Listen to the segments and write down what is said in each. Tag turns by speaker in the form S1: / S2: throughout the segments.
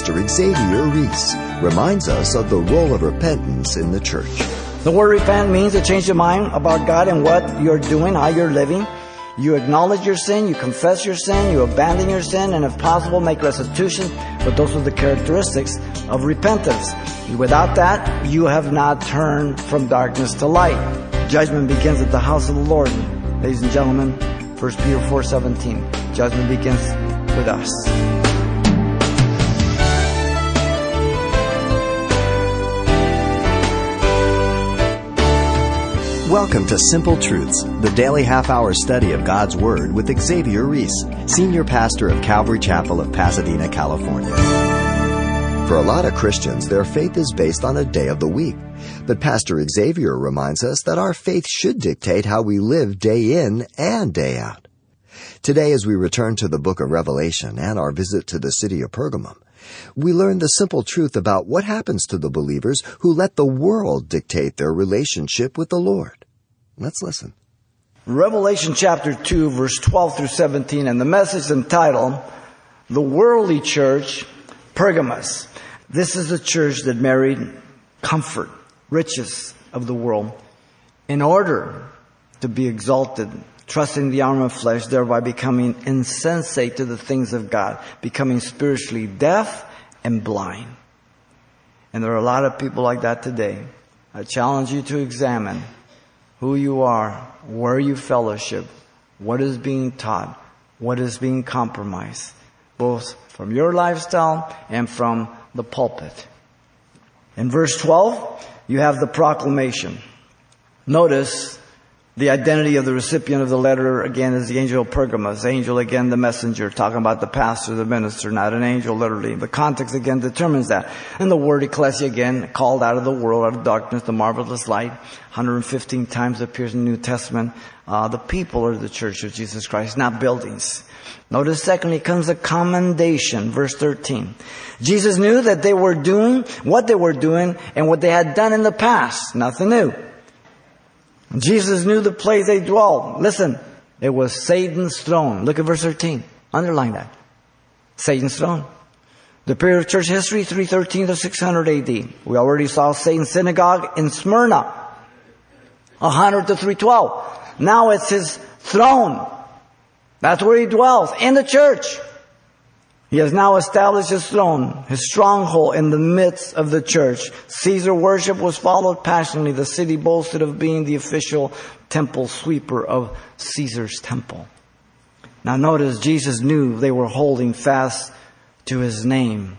S1: Pastor Xavier Ries reminds us of the role of repentance in the church.
S2: The word repent means to change your mind about God and what you're doing, how you're living. You acknowledge your sin, you confess your sin, you abandon your sin, and if possible, make restitution. But those are the characteristics of repentance. Without that, you have not turned from darkness to light. Judgment begins at the house of the Lord. Ladies and gentlemen, 1 Peter 4.17. Judgment begins with us.
S1: Welcome to Simple Truths, the daily half hour study of God's Word with Xavier Ries, Senior Pastor of Calvary Chapel of Pasadena, California. For a lot of Christians, their faith is based on a day of the week. But Pastor Xavier reminds us that our faith should dictate how we live day in and day out. Today, as we return to the book of Revelation and our visit to the city of Pergamum, we learn the simple truth about what happens to the believers who let the world dictate their relationship with the Lord. Let's listen.
S2: Revelation chapter 2 verse 12 through 17 and the message entitled The Worldly Church, Pergamos. This is a church that married comfort, riches of the world in order to be exalted, trusting the arm of flesh, thereby becoming insensate to the things of God, becoming spiritually deaf and blind. And there are a lot of people like that today. I challenge you to examine who you are, where you fellowship, what is being taught, what is being compromised, both from your lifestyle and from the pulpit. In verse 12, you have the proclamation. Notice the identity of the recipient of the letter again is the angel of Pergamos. Angel again, the messenger, talking about the pastor, the minister, not an angel literally. The context again determines that. And the word ecclesia again, called out of the world, out of darkness, the marvelous light. 115 times appears in the New Testament. Uh, the people are the church of Jesus Christ, not buildings. Notice secondly comes a commendation, verse 13. Jesus knew that they were doing what they were doing and what they had done in the past. Nothing new. Jesus knew the place they dwelled. Listen, it was Satan's throne. Look at verse 13. Underline that. Satan's throne. The period of church history, 313 to 600 AD. We already saw Satan's synagogue in Smyrna. 100 to 312. Now it's his throne. That's where he dwells, in the church. He has now established his throne, his stronghold in the midst of the church. Caesar worship was followed passionately. The city boasted of being the official temple sweeper of Caesar's temple. Now notice Jesus knew they were holding fast to his name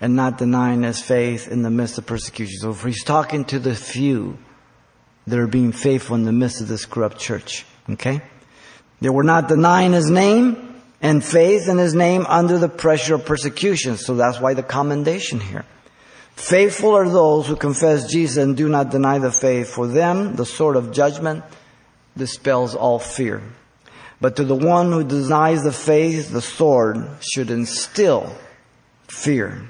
S2: and not denying his faith in the midst of persecution. So if he's talking to the few that are being faithful in the midst of this corrupt church, okay? They were not denying his name and faith in his name under the pressure of persecution. So that's why the commendation here. Faithful are those who confess Jesus and do not deny the faith. For them, the sword of judgment dispels all fear. But to the one who denies the faith, the sword should instill fear.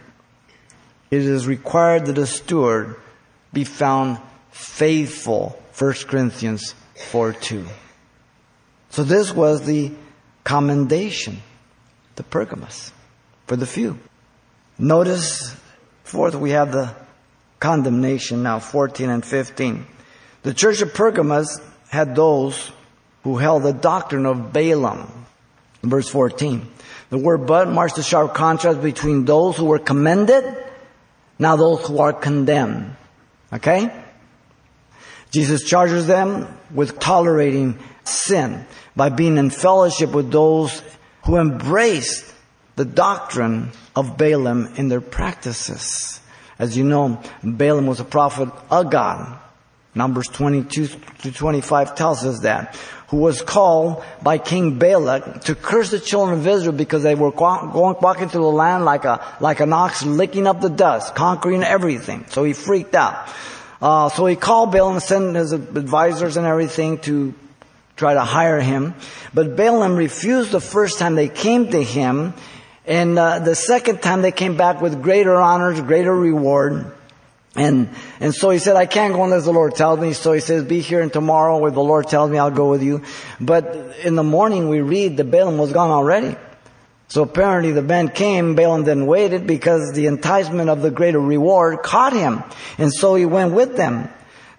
S2: It is required that a steward be found faithful. 1 Corinthians 4 2. So this was the commendation to Pergamos for the few. Notice, fourth, we have the condemnation now, 14 and 15. The church of Pergamos had those who held the doctrine of Balaam. Verse 14. The word but marks a sharp contrast between those who were commended, now those who are condemned. Okay? Jesus charges them with tolerating sin by being in fellowship with those who embraced the doctrine of Balaam in their practices. As you know, Balaam was a prophet of God. Numbers 22 to 25 tells us that. Who was called by King Balak to curse the children of Israel because they were walking through the land like a, like an ox licking up the dust, conquering everything. So he freaked out. Uh, so he called Balaam and sent his advisors and everything to try to hire him. But Balaam refused the first time they came to him. And uh, the second time they came back with greater honors, greater reward. And, and so he said, I can't go unless the Lord tells me. So he says, be here and tomorrow if the Lord tells me I'll go with you. But in the morning we read that Balaam was gone already. So apparently the men came, Balaam then waited because the enticement of the greater reward caught him. And so he went with them.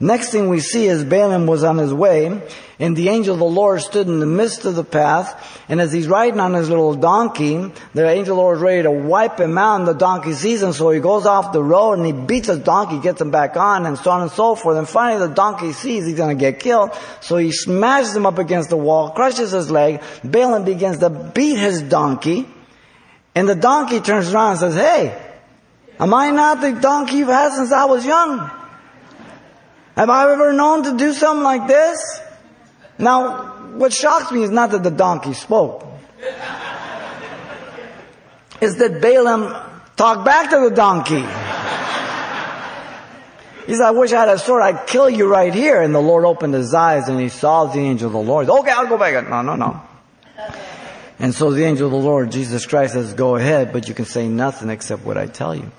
S2: Next thing we see is Balaam was on his way, and the angel of the Lord stood in the midst of the path, and as he's riding on his little donkey, the angel of the Lord is ready to wipe him out, and the donkey sees him, so he goes off the road, and he beats his donkey, gets him back on, and so on and so forth, and finally the donkey sees he's gonna get killed, so he smashes him up against the wall, crushes his leg, Balaam begins to beat his donkey, and the donkey turns around and says, hey, am I not the donkey you've had since I was young? Have I ever known to do something like this? Now, what shocks me is not that the donkey spoke. Is that Balaam talked back to the donkey. He said, I wish I had a sword, I'd kill you right here. And the Lord opened his eyes and he saw the angel of the Lord. Okay, I'll go back. No, no, no. And so the angel of the Lord, Jesus Christ says, go ahead, but you can say nothing except what I tell you.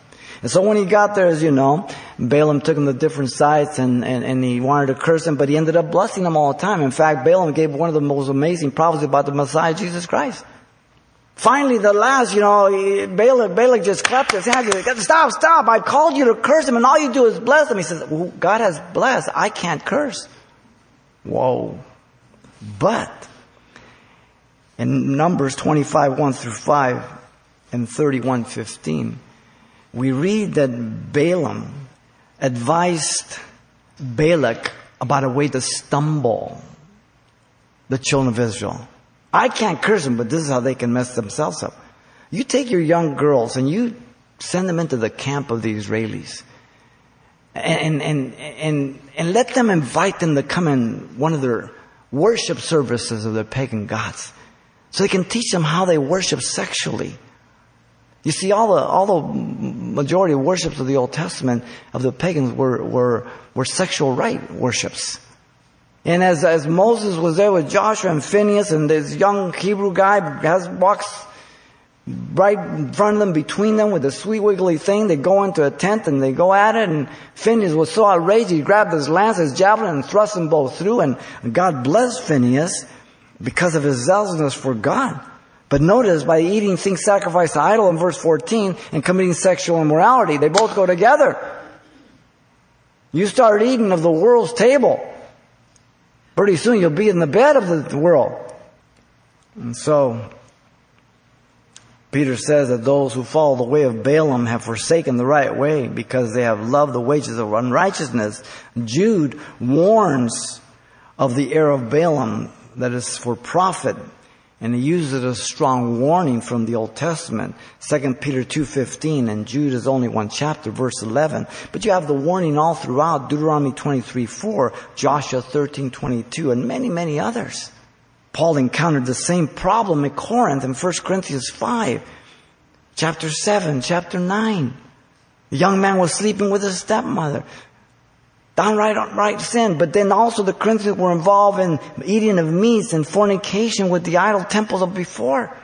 S2: And so when he got there, as you know, Balaam took him to different sites and, and, and he wanted to curse him, but he ended up blessing him all the time. In fact, Balaam gave one of the most amazing prophecies about the Messiah, Jesus Christ. Finally, the last, you know, Balak, Balak just clapped his hands. He said, stop, stop. I called you to curse him and all you do is bless him. He says, well, God has blessed. I can't curse. Whoa. But, in Numbers 25, 1 through 5 and 31, 15, we read that Balaam advised Balak about a way to stumble the children of Israel. I can't curse them, but this is how they can mess themselves up. You take your young girls and you send them into the camp of the Israelis. And, and, and, and let them invite them to come in one of their worship services of their pagan gods. So they can teach them how they worship sexually. You see, all the, all the majority of worships of the Old Testament of the pagans were, were, were sexual rite worships. And as, as Moses was there with Joshua and Phineas and this young Hebrew guy has, walks right in front of them, between them with a sweet wiggly thing, they go into a tent and they go at it and Phineas was so outraged, he grabbed his lance, his javelin and thrust them both through and God blessed Phineas because of his zealousness for God. But notice by eating things sacrificed to idol in verse 14 and committing sexual immorality, they both go together. You start eating of the world's table. Pretty soon you'll be in the bed of the world. And so, Peter says that those who follow the way of Balaam have forsaken the right way because they have loved the wages of unrighteousness. Jude warns of the error of Balaam that is for profit and he uses a strong warning from the Old Testament. 2 Peter 2.15 and Jude is only one chapter, verse 11. But you have the warning all throughout Deuteronomy 23.4, Joshua 13.22, and many, many others. Paul encountered the same problem at Corinth in 1 Corinthians 5, chapter 7, chapter 9. The young man was sleeping with his stepmother downright right sin. But then also the Corinthians were involved in eating of meats and fornication with the idol temples of before.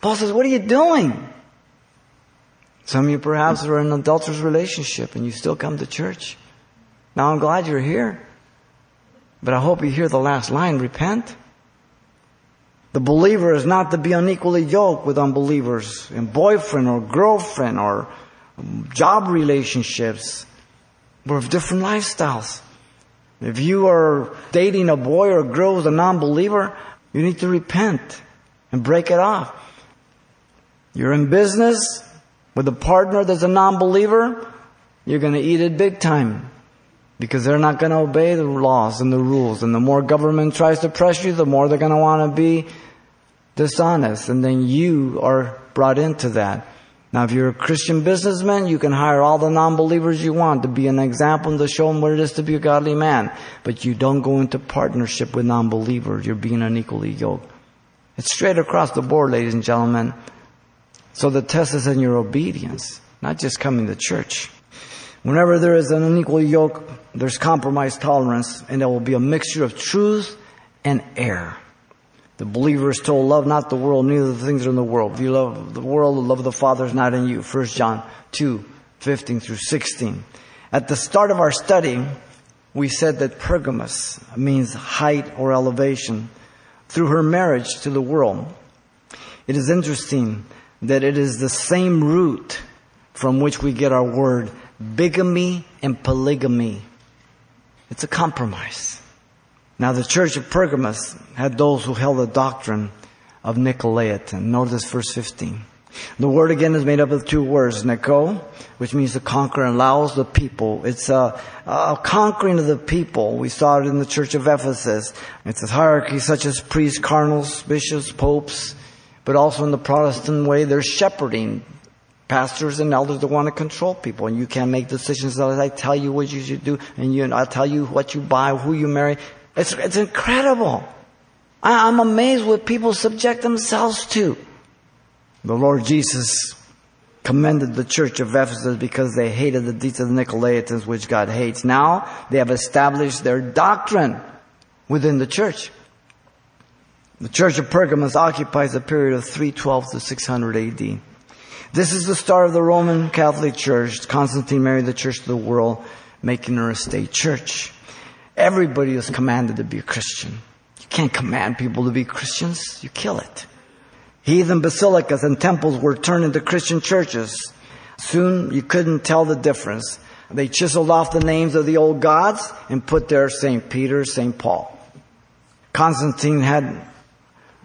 S2: Paul says, what are you doing? Some of you perhaps are in an adulterous relationship and you still come to church. Now I'm glad you're here. But I hope you hear the last line, repent. The believer is not to be unequally yoked with unbelievers in boyfriend or girlfriend or job relationships. We're of different lifestyles. If you are dating a boy or a girl who's a non-believer, you need to repent and break it off. You're in business with a partner that's a non-believer, you're going to eat it big time because they're not going to obey the laws and the rules. And the more government tries to pressure you, the more they're going to want to be dishonest. And then you are brought into that. Now, if you're a Christian businessman, you can hire all the non-believers you want to be an example and to show them what it is to be a godly man. But you don't go into partnership with non-believers. You're being unequally yoked. It's straight across the board, ladies and gentlemen. So the test is in your obedience, not just coming to church. Whenever there is an unequal yoke, there's compromise tolerance, and there will be a mixture of truth and error. The believer is told, love not the world, neither the things that are in the world. If you love the world, the love of the Father is not in you. 1 John 2, 15 through 16. At the start of our study, we said that Pergamos means height or elevation through her marriage to the world. It is interesting that it is the same root from which we get our word bigamy and polygamy. It's a compromise. Now the church of Pergamos had those who held the doctrine of Nicolaitan. Notice verse 15. The word again is made up of two words, Nico, which means to conquer, and Laos, the people. It's a, a, conquering of the people. We saw it in the church of Ephesus. It's a hierarchy such as priests, cardinals, bishops, popes, but also in the Protestant way, there's shepherding. Pastors and elders that want to control people, and you can't make decisions unless I tell you what you should do, and you, I'll tell you what you buy, who you marry. It's, it's incredible. I, I'm amazed what people subject themselves to. The Lord Jesus commended the church of Ephesus because they hated the deeds of the Nicolaitans, which God hates. Now they have established their doctrine within the church. The church of Pergamos occupies a period of 312 to 600 AD. This is the start of the Roman Catholic Church. Constantine married the church to the world, making her a state church. Everybody is commanded to be a Christian. You can't command people to be Christians. You kill it. Heathen basilicas and temples were turned into Christian churches. Soon you couldn't tell the difference. They chiseled off the names of the old gods and put there St. Peter, St. Paul. Constantine had a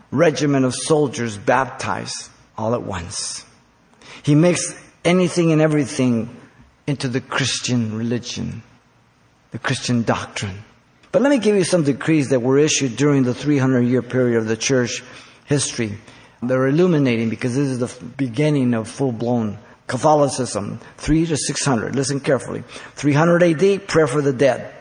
S2: regiment of soldiers baptized all at once. He makes anything and everything into the Christian religion, the Christian doctrine. But let me give you some decrees that were issued during the 300 year period of the church history. They're illuminating because this is the beginning of full blown Catholicism. 3 to 600. Listen carefully. 300 AD, prayer for the dead.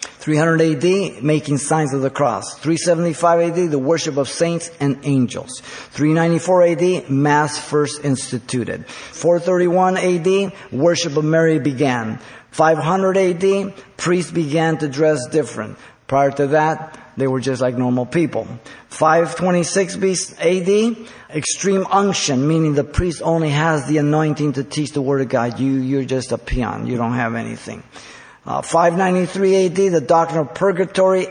S2: 300 AD, making signs of the cross. 375 AD, the worship of saints and angels. 394 AD, Mass first instituted. 431 AD, worship of Mary began. 500 AD, priests began to dress different. Prior to that, they were just like normal people. 526 AD, extreme unction, meaning the priest only has the anointing to teach the word of God. You, you're just a peon. You don't have anything. Uh, 593 AD, the doctrine of purgatory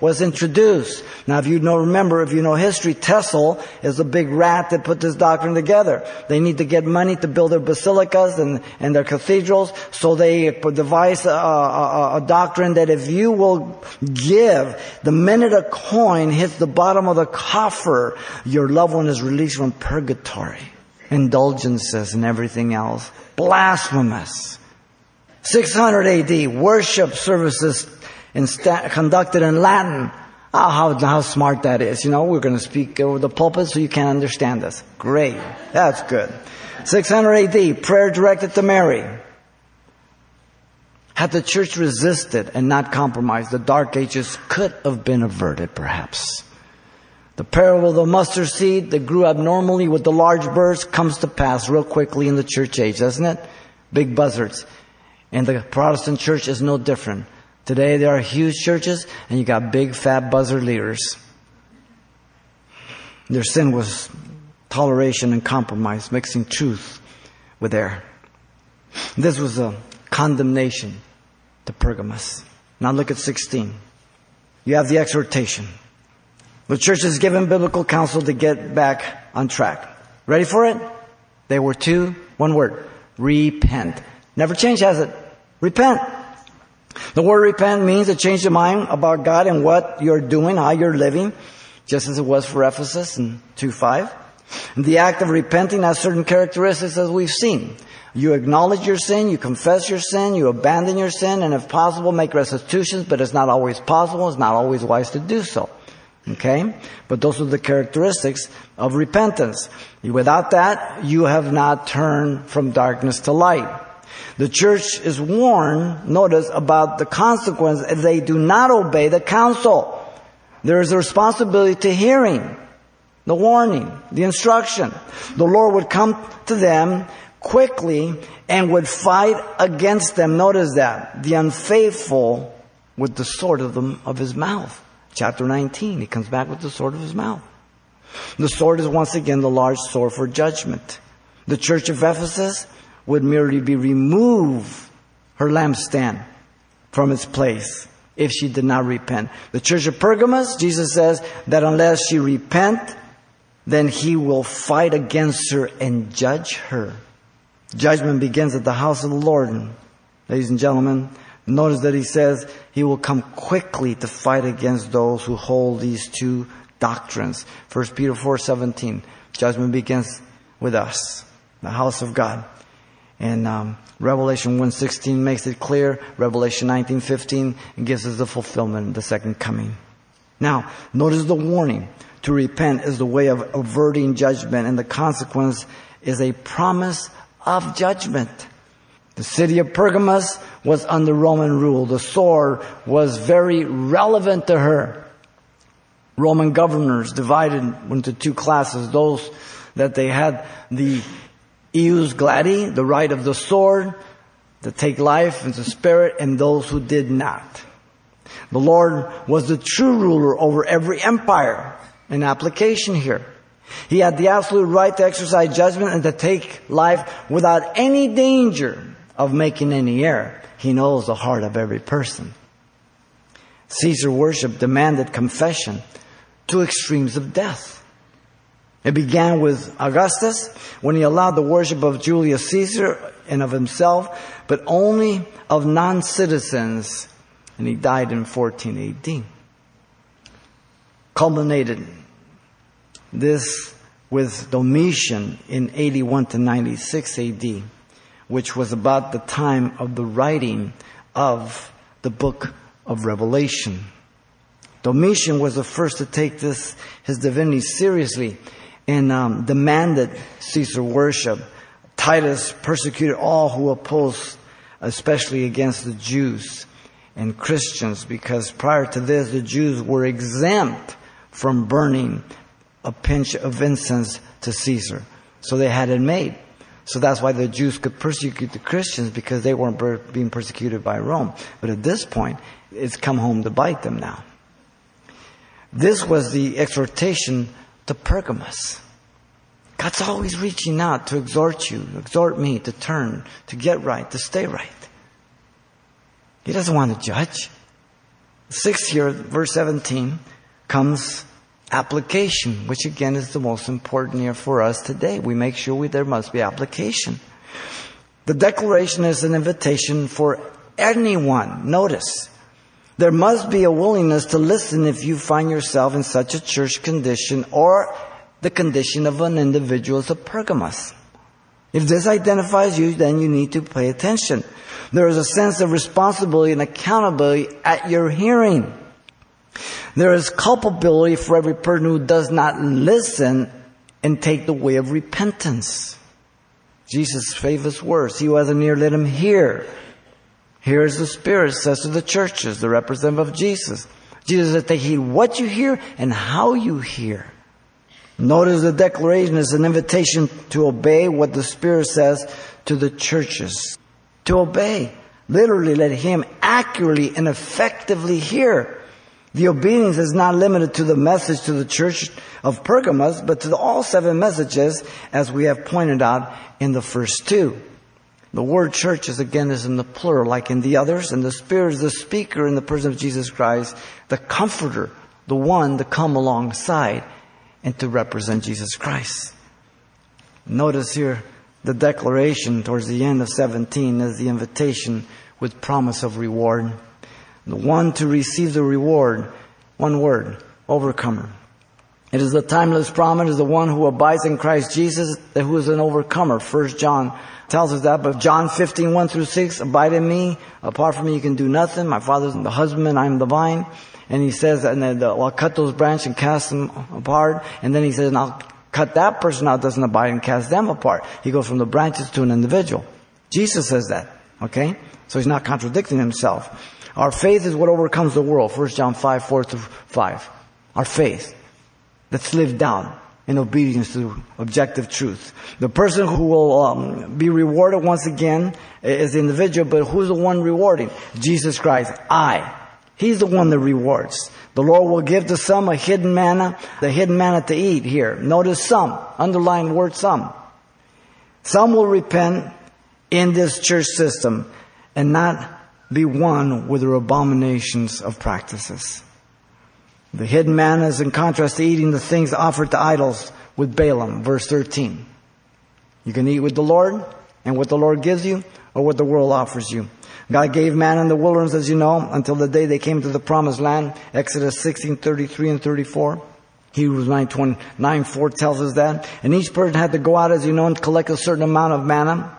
S2: was introduced. Now, if you know, remember, if you know history, Tetzel is a big rat that put this doctrine together. They need to get money to build their basilicas and, and their cathedrals, so they devise a, a, a doctrine that if you will give, the minute a coin hits the bottom of the coffer, your loved one is released from purgatory. Indulgences and everything else. Blasphemous. 600 AD, worship services in sta- conducted in Latin. Oh, how, how smart that is. You know, we're going to speak over the pulpit so you can understand us. Great. That's good. 600 AD, prayer directed to Mary. Had the church resisted and not compromised, the dark ages could have been averted perhaps. The parable of the mustard seed that grew abnormally with the large birds comes to pass real quickly in the church age, doesn't it? Big buzzards. And the Protestant church is no different. Today there are huge churches and you got big fat buzzer leaders. Their sin was toleration and compromise, mixing truth with error. This was a condemnation to Pergamos. Now look at 16. You have the exhortation. The church is given biblical counsel to get back on track. Ready for it? They were two, one word. Repent. Never changed, has it? Repent. The word repent means to change your mind about God and what you're doing, how you're living, just as it was for Ephesus in 2.5. The act of repenting has certain characteristics as we've seen. You acknowledge your sin, you confess your sin, you abandon your sin, and if possible, make restitutions, but it's not always possible, it's not always wise to do so. Okay? But those are the characteristics of repentance. Without that, you have not turned from darkness to light. The church is warned, notice, about the consequence if they do not obey the counsel. There is a responsibility to hearing, the warning, the instruction. The Lord would come to them quickly and would fight against them. Notice that. The unfaithful with the sword of, the, of his mouth. Chapter 19, he comes back with the sword of his mouth. The sword is once again the large sword for judgment. The church of Ephesus would merely be remove her lampstand from its place if she did not repent. The church of Pergamos, Jesus says that unless she repent, then he will fight against her and judge her. Judgment begins at the house of the Lord. Ladies and gentlemen, notice that he says he will come quickly to fight against those who hold these two doctrines. 1 Peter 4:17. Judgment begins with us, the house of God. And um, Revelation 1:16 makes it clear. Revelation 19:15 gives us the fulfillment, the second coming. Now, notice the warning. To repent is the way of averting judgment, and the consequence is a promise of judgment. The city of Pergamos was under Roman rule. The sword was very relevant to her. Roman governors divided into two classes. Those that they had the ius gladii, the right of the sword, to take life and to spare it, and those who did not. The Lord was the true ruler over every empire. An application here. He had the absolute right to exercise judgment and to take life without any danger of making any error. He knows the heart of every person. Caesar worship demanded confession to extremes of death. It began with Augustus when he allowed the worship of Julius Caesar and of himself, but only of non-citizens, and he died in 14 AD. Culminated this with Domitian in 81 to 96 AD, which was about the time of the writing of the book of Revelation. Domitian was the first to take this, his divinity seriously and um, demanded Caesar worship. Titus persecuted all who opposed, especially against the Jews and Christians, because prior to this, the Jews were exempt from burning a pinch of incense to Caesar. So they had it made. So that's why the Jews could persecute the Christians because they weren't being persecuted by Rome. But at this point, it's come home to bite them now. This was the exhortation to Pergamos. God's always reaching out to exhort you, exhort me to turn, to get right, to stay right. He doesn't want to judge. Sixth here, verse 17, comes application, which again is the most important here for us today. We make sure we, there must be application. The declaration is an invitation for anyone. Notice, there must be a willingness to listen if you find yourself in such a church condition or the condition of an individual as a Pergamos. If this identifies you, then you need to pay attention. There is a sense of responsibility and accountability at your hearing. There is culpability for every person who does not listen and take the way of repentance. Jesus' famous words, he who has an ear, let him hear. Here is the Spirit says to the churches, the representative of Jesus. Jesus said, take heed what you hear and how you hear. Notice the declaration is an invitation to obey what the Spirit says to the churches. To obey. Literally let Him accurately and effectively hear. The obedience is not limited to the message to the church of Pergamos, but to all seven messages, as we have pointed out in the first two. The word church is again is in the plural, like in the others, and the Spirit is the speaker in the person of Jesus Christ, the comforter, the one to come alongside and to represent Jesus Christ. Notice here the declaration towards the end of 17 is the invitation with promise of reward. The one to receive the reward, one word, overcomer. It is the timeless promise is the one who abides in Christ Jesus, who is an overcomer. First John tells us that, but John 15, 1 through 6, abide in me. Apart from me, you can do nothing. My father's the husbandman, I'm the vine. And he says, and then I'll cut those branches and cast them apart. And then he says, and I'll cut that person out doesn't abide and cast them apart. He goes from the branches to an individual. Jesus says that. Okay? So he's not contradicting himself. Our faith is what overcomes the world. 1 John 5, 4 through 5. Our faith that's lived down in obedience to objective truth. The person who will um, be rewarded once again is the individual, but who's the one rewarding? Jesus Christ. I. He's the one that rewards. The Lord will give to some a hidden manna, the hidden manna to eat here. Notice some, underline word some. Some will repent in this church system and not be one with their abominations of practices. The hidden manna is in contrast to eating the things offered to idols, with Balaam, verse 13. You can eat with the Lord and what the Lord gives you or what the world offers you. God gave man in the wilderness, as you know, until the day they came to the promised land. Exodus 16, 33 and 34. Hebrews 9, 29, 4 tells us that. And each person had to go out, as you know, and collect a certain amount of manna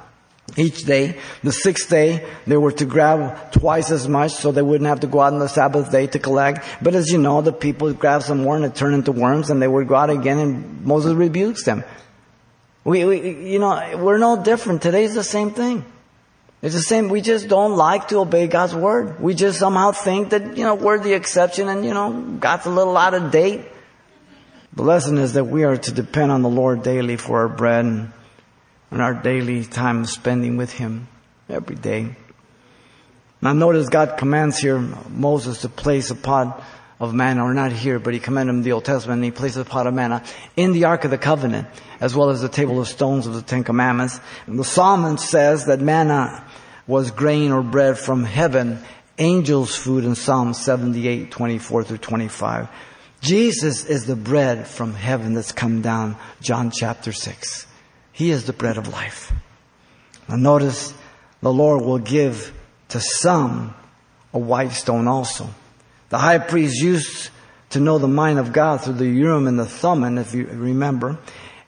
S2: each day. The sixth day, they were to grab twice as much so they wouldn't have to go out on the Sabbath day to collect. But as you know, the people grab some more and it turned into worms and they would go out again and Moses rebukes them. We, we, you know, we're no different. Today's the same thing. It's the same. We just don't like to obey God's word. We just somehow think that, you know, we're the exception and, you know, God's a little out of date. The lesson is that we are to depend on the Lord daily for our bread and, our daily time of spending with Him every day. Now notice God commands here Moses to place a pot of manna, or not here, but he commanded him in the Old Testament, and he placed a pot of manna in the Ark of the Covenant, as well as the table of stones of the Ten Commandments. And the psalmist says that manna was grain or bread from heaven, angels' food in Psalm 78, 24 through 25. Jesus is the bread from heaven that's come down, John chapter 6. He is the bread of life. Now notice the Lord will give to some a white stone also. The high priest used to know the mind of God through the Urim and the Thummim, if you remember.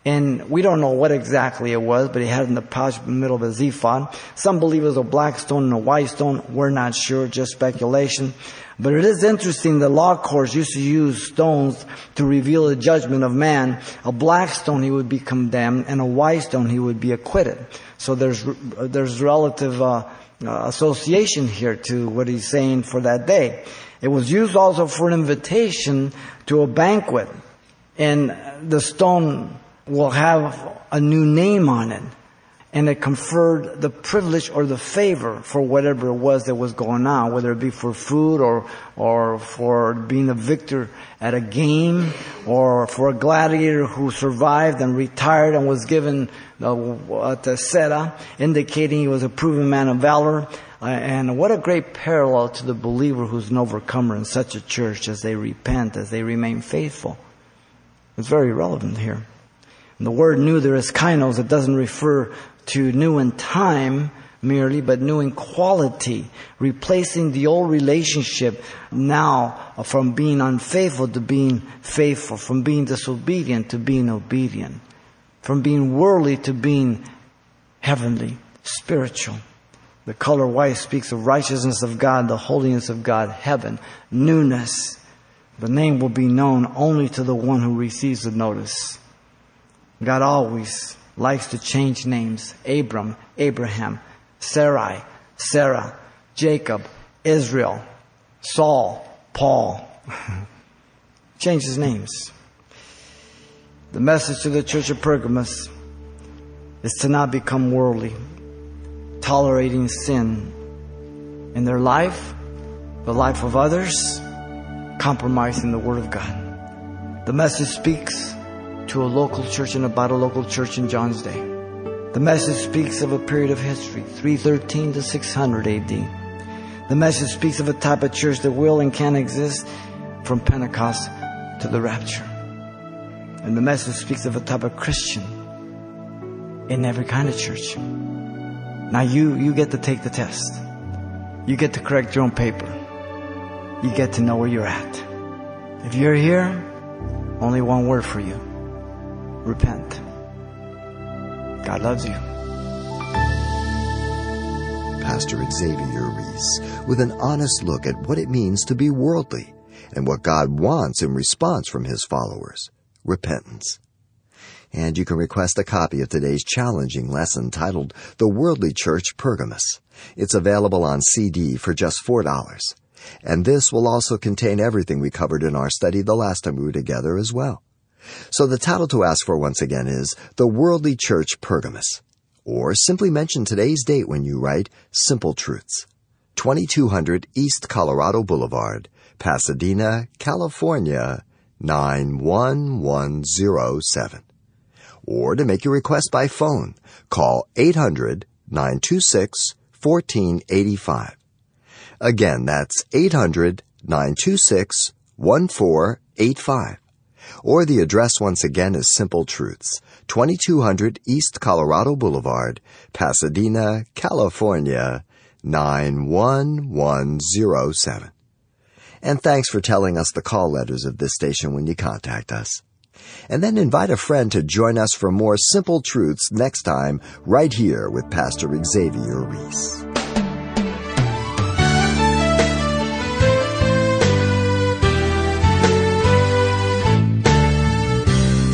S2: And we don't know what exactly it was, but he had in the pouch in the middle of his ephod. Some believe it was a black stone and a white stone. We're not sure, just speculation. But it is interesting that law courts used to use stones to reveal the judgment of man. A black stone he would be condemned, and a white stone he would be acquitted. So there's there's relative uh, uh, association here to what he's saying for that day. It was used also for an invitation to a banquet, and the stone will have a new name on it and it conferred the privilege or the favor for whatever it was that was going on, whether it be for food or, or for being a victor at a game or for a gladiator who survived and retired and was given the, seta, indicating he was a proven man of valor. Uh, and what a great parallel to the believer who's an overcomer in such a church as they repent, as they remain faithful. It's very relevant here. And the word new there is kainos. It doesn't refer to new in time merely, but new in quality, replacing the old relationship now from being unfaithful to being faithful, from being disobedient to being obedient, from being worldly to being heavenly, spiritual. The color white speaks of righteousness of God, the holiness of God, heaven, newness. The name will be known only to the one who receives the notice. God always likes to change names. Abram, Abraham, Sarai, Sarah, Jacob, Israel, Saul, Paul. Changes names. The message to the church of Pergamos is to not become worldly, tolerating sin in their life, the life of others, compromising the Word of God. The message speaks to a local church and about a local church in John's day. The message speaks of a period of history, 313 to 600 AD. The message speaks of a type of church that will and can exist from Pentecost to the rapture. And the message speaks of a type of Christian in every kind of church. Now you, you get to take the test. You get to correct your own paper. You get to know where you're at. If you're here, only one word for you repent. God loves you.
S1: Pastor Xavier Ries with an honest look at what it means to be worldly and what God wants in response from his followers repentance. And you can request a copy of today's challenging lesson titled The Worldly Church Pergamos. It's available on CD for just $4. And this will also contain everything we covered in our study the last time we were together as well. So the title to ask for once again is The Worldly Church Pergamos, Or simply mention today's date when you write Simple Truths. 2200 East Colorado Boulevard, Pasadena, California, 91107. Or to make your request by phone, call 800 926 1485. Again, that's 800 926 1485 Or the address once again is Simple Truths, 2200 East Colorado Boulevard, Pasadena, California, 91107. And thanks for telling us the call letters of this station when you contact us. And then invite a friend to join us for more simple truths next time, right here with Pastor Xavier Ries.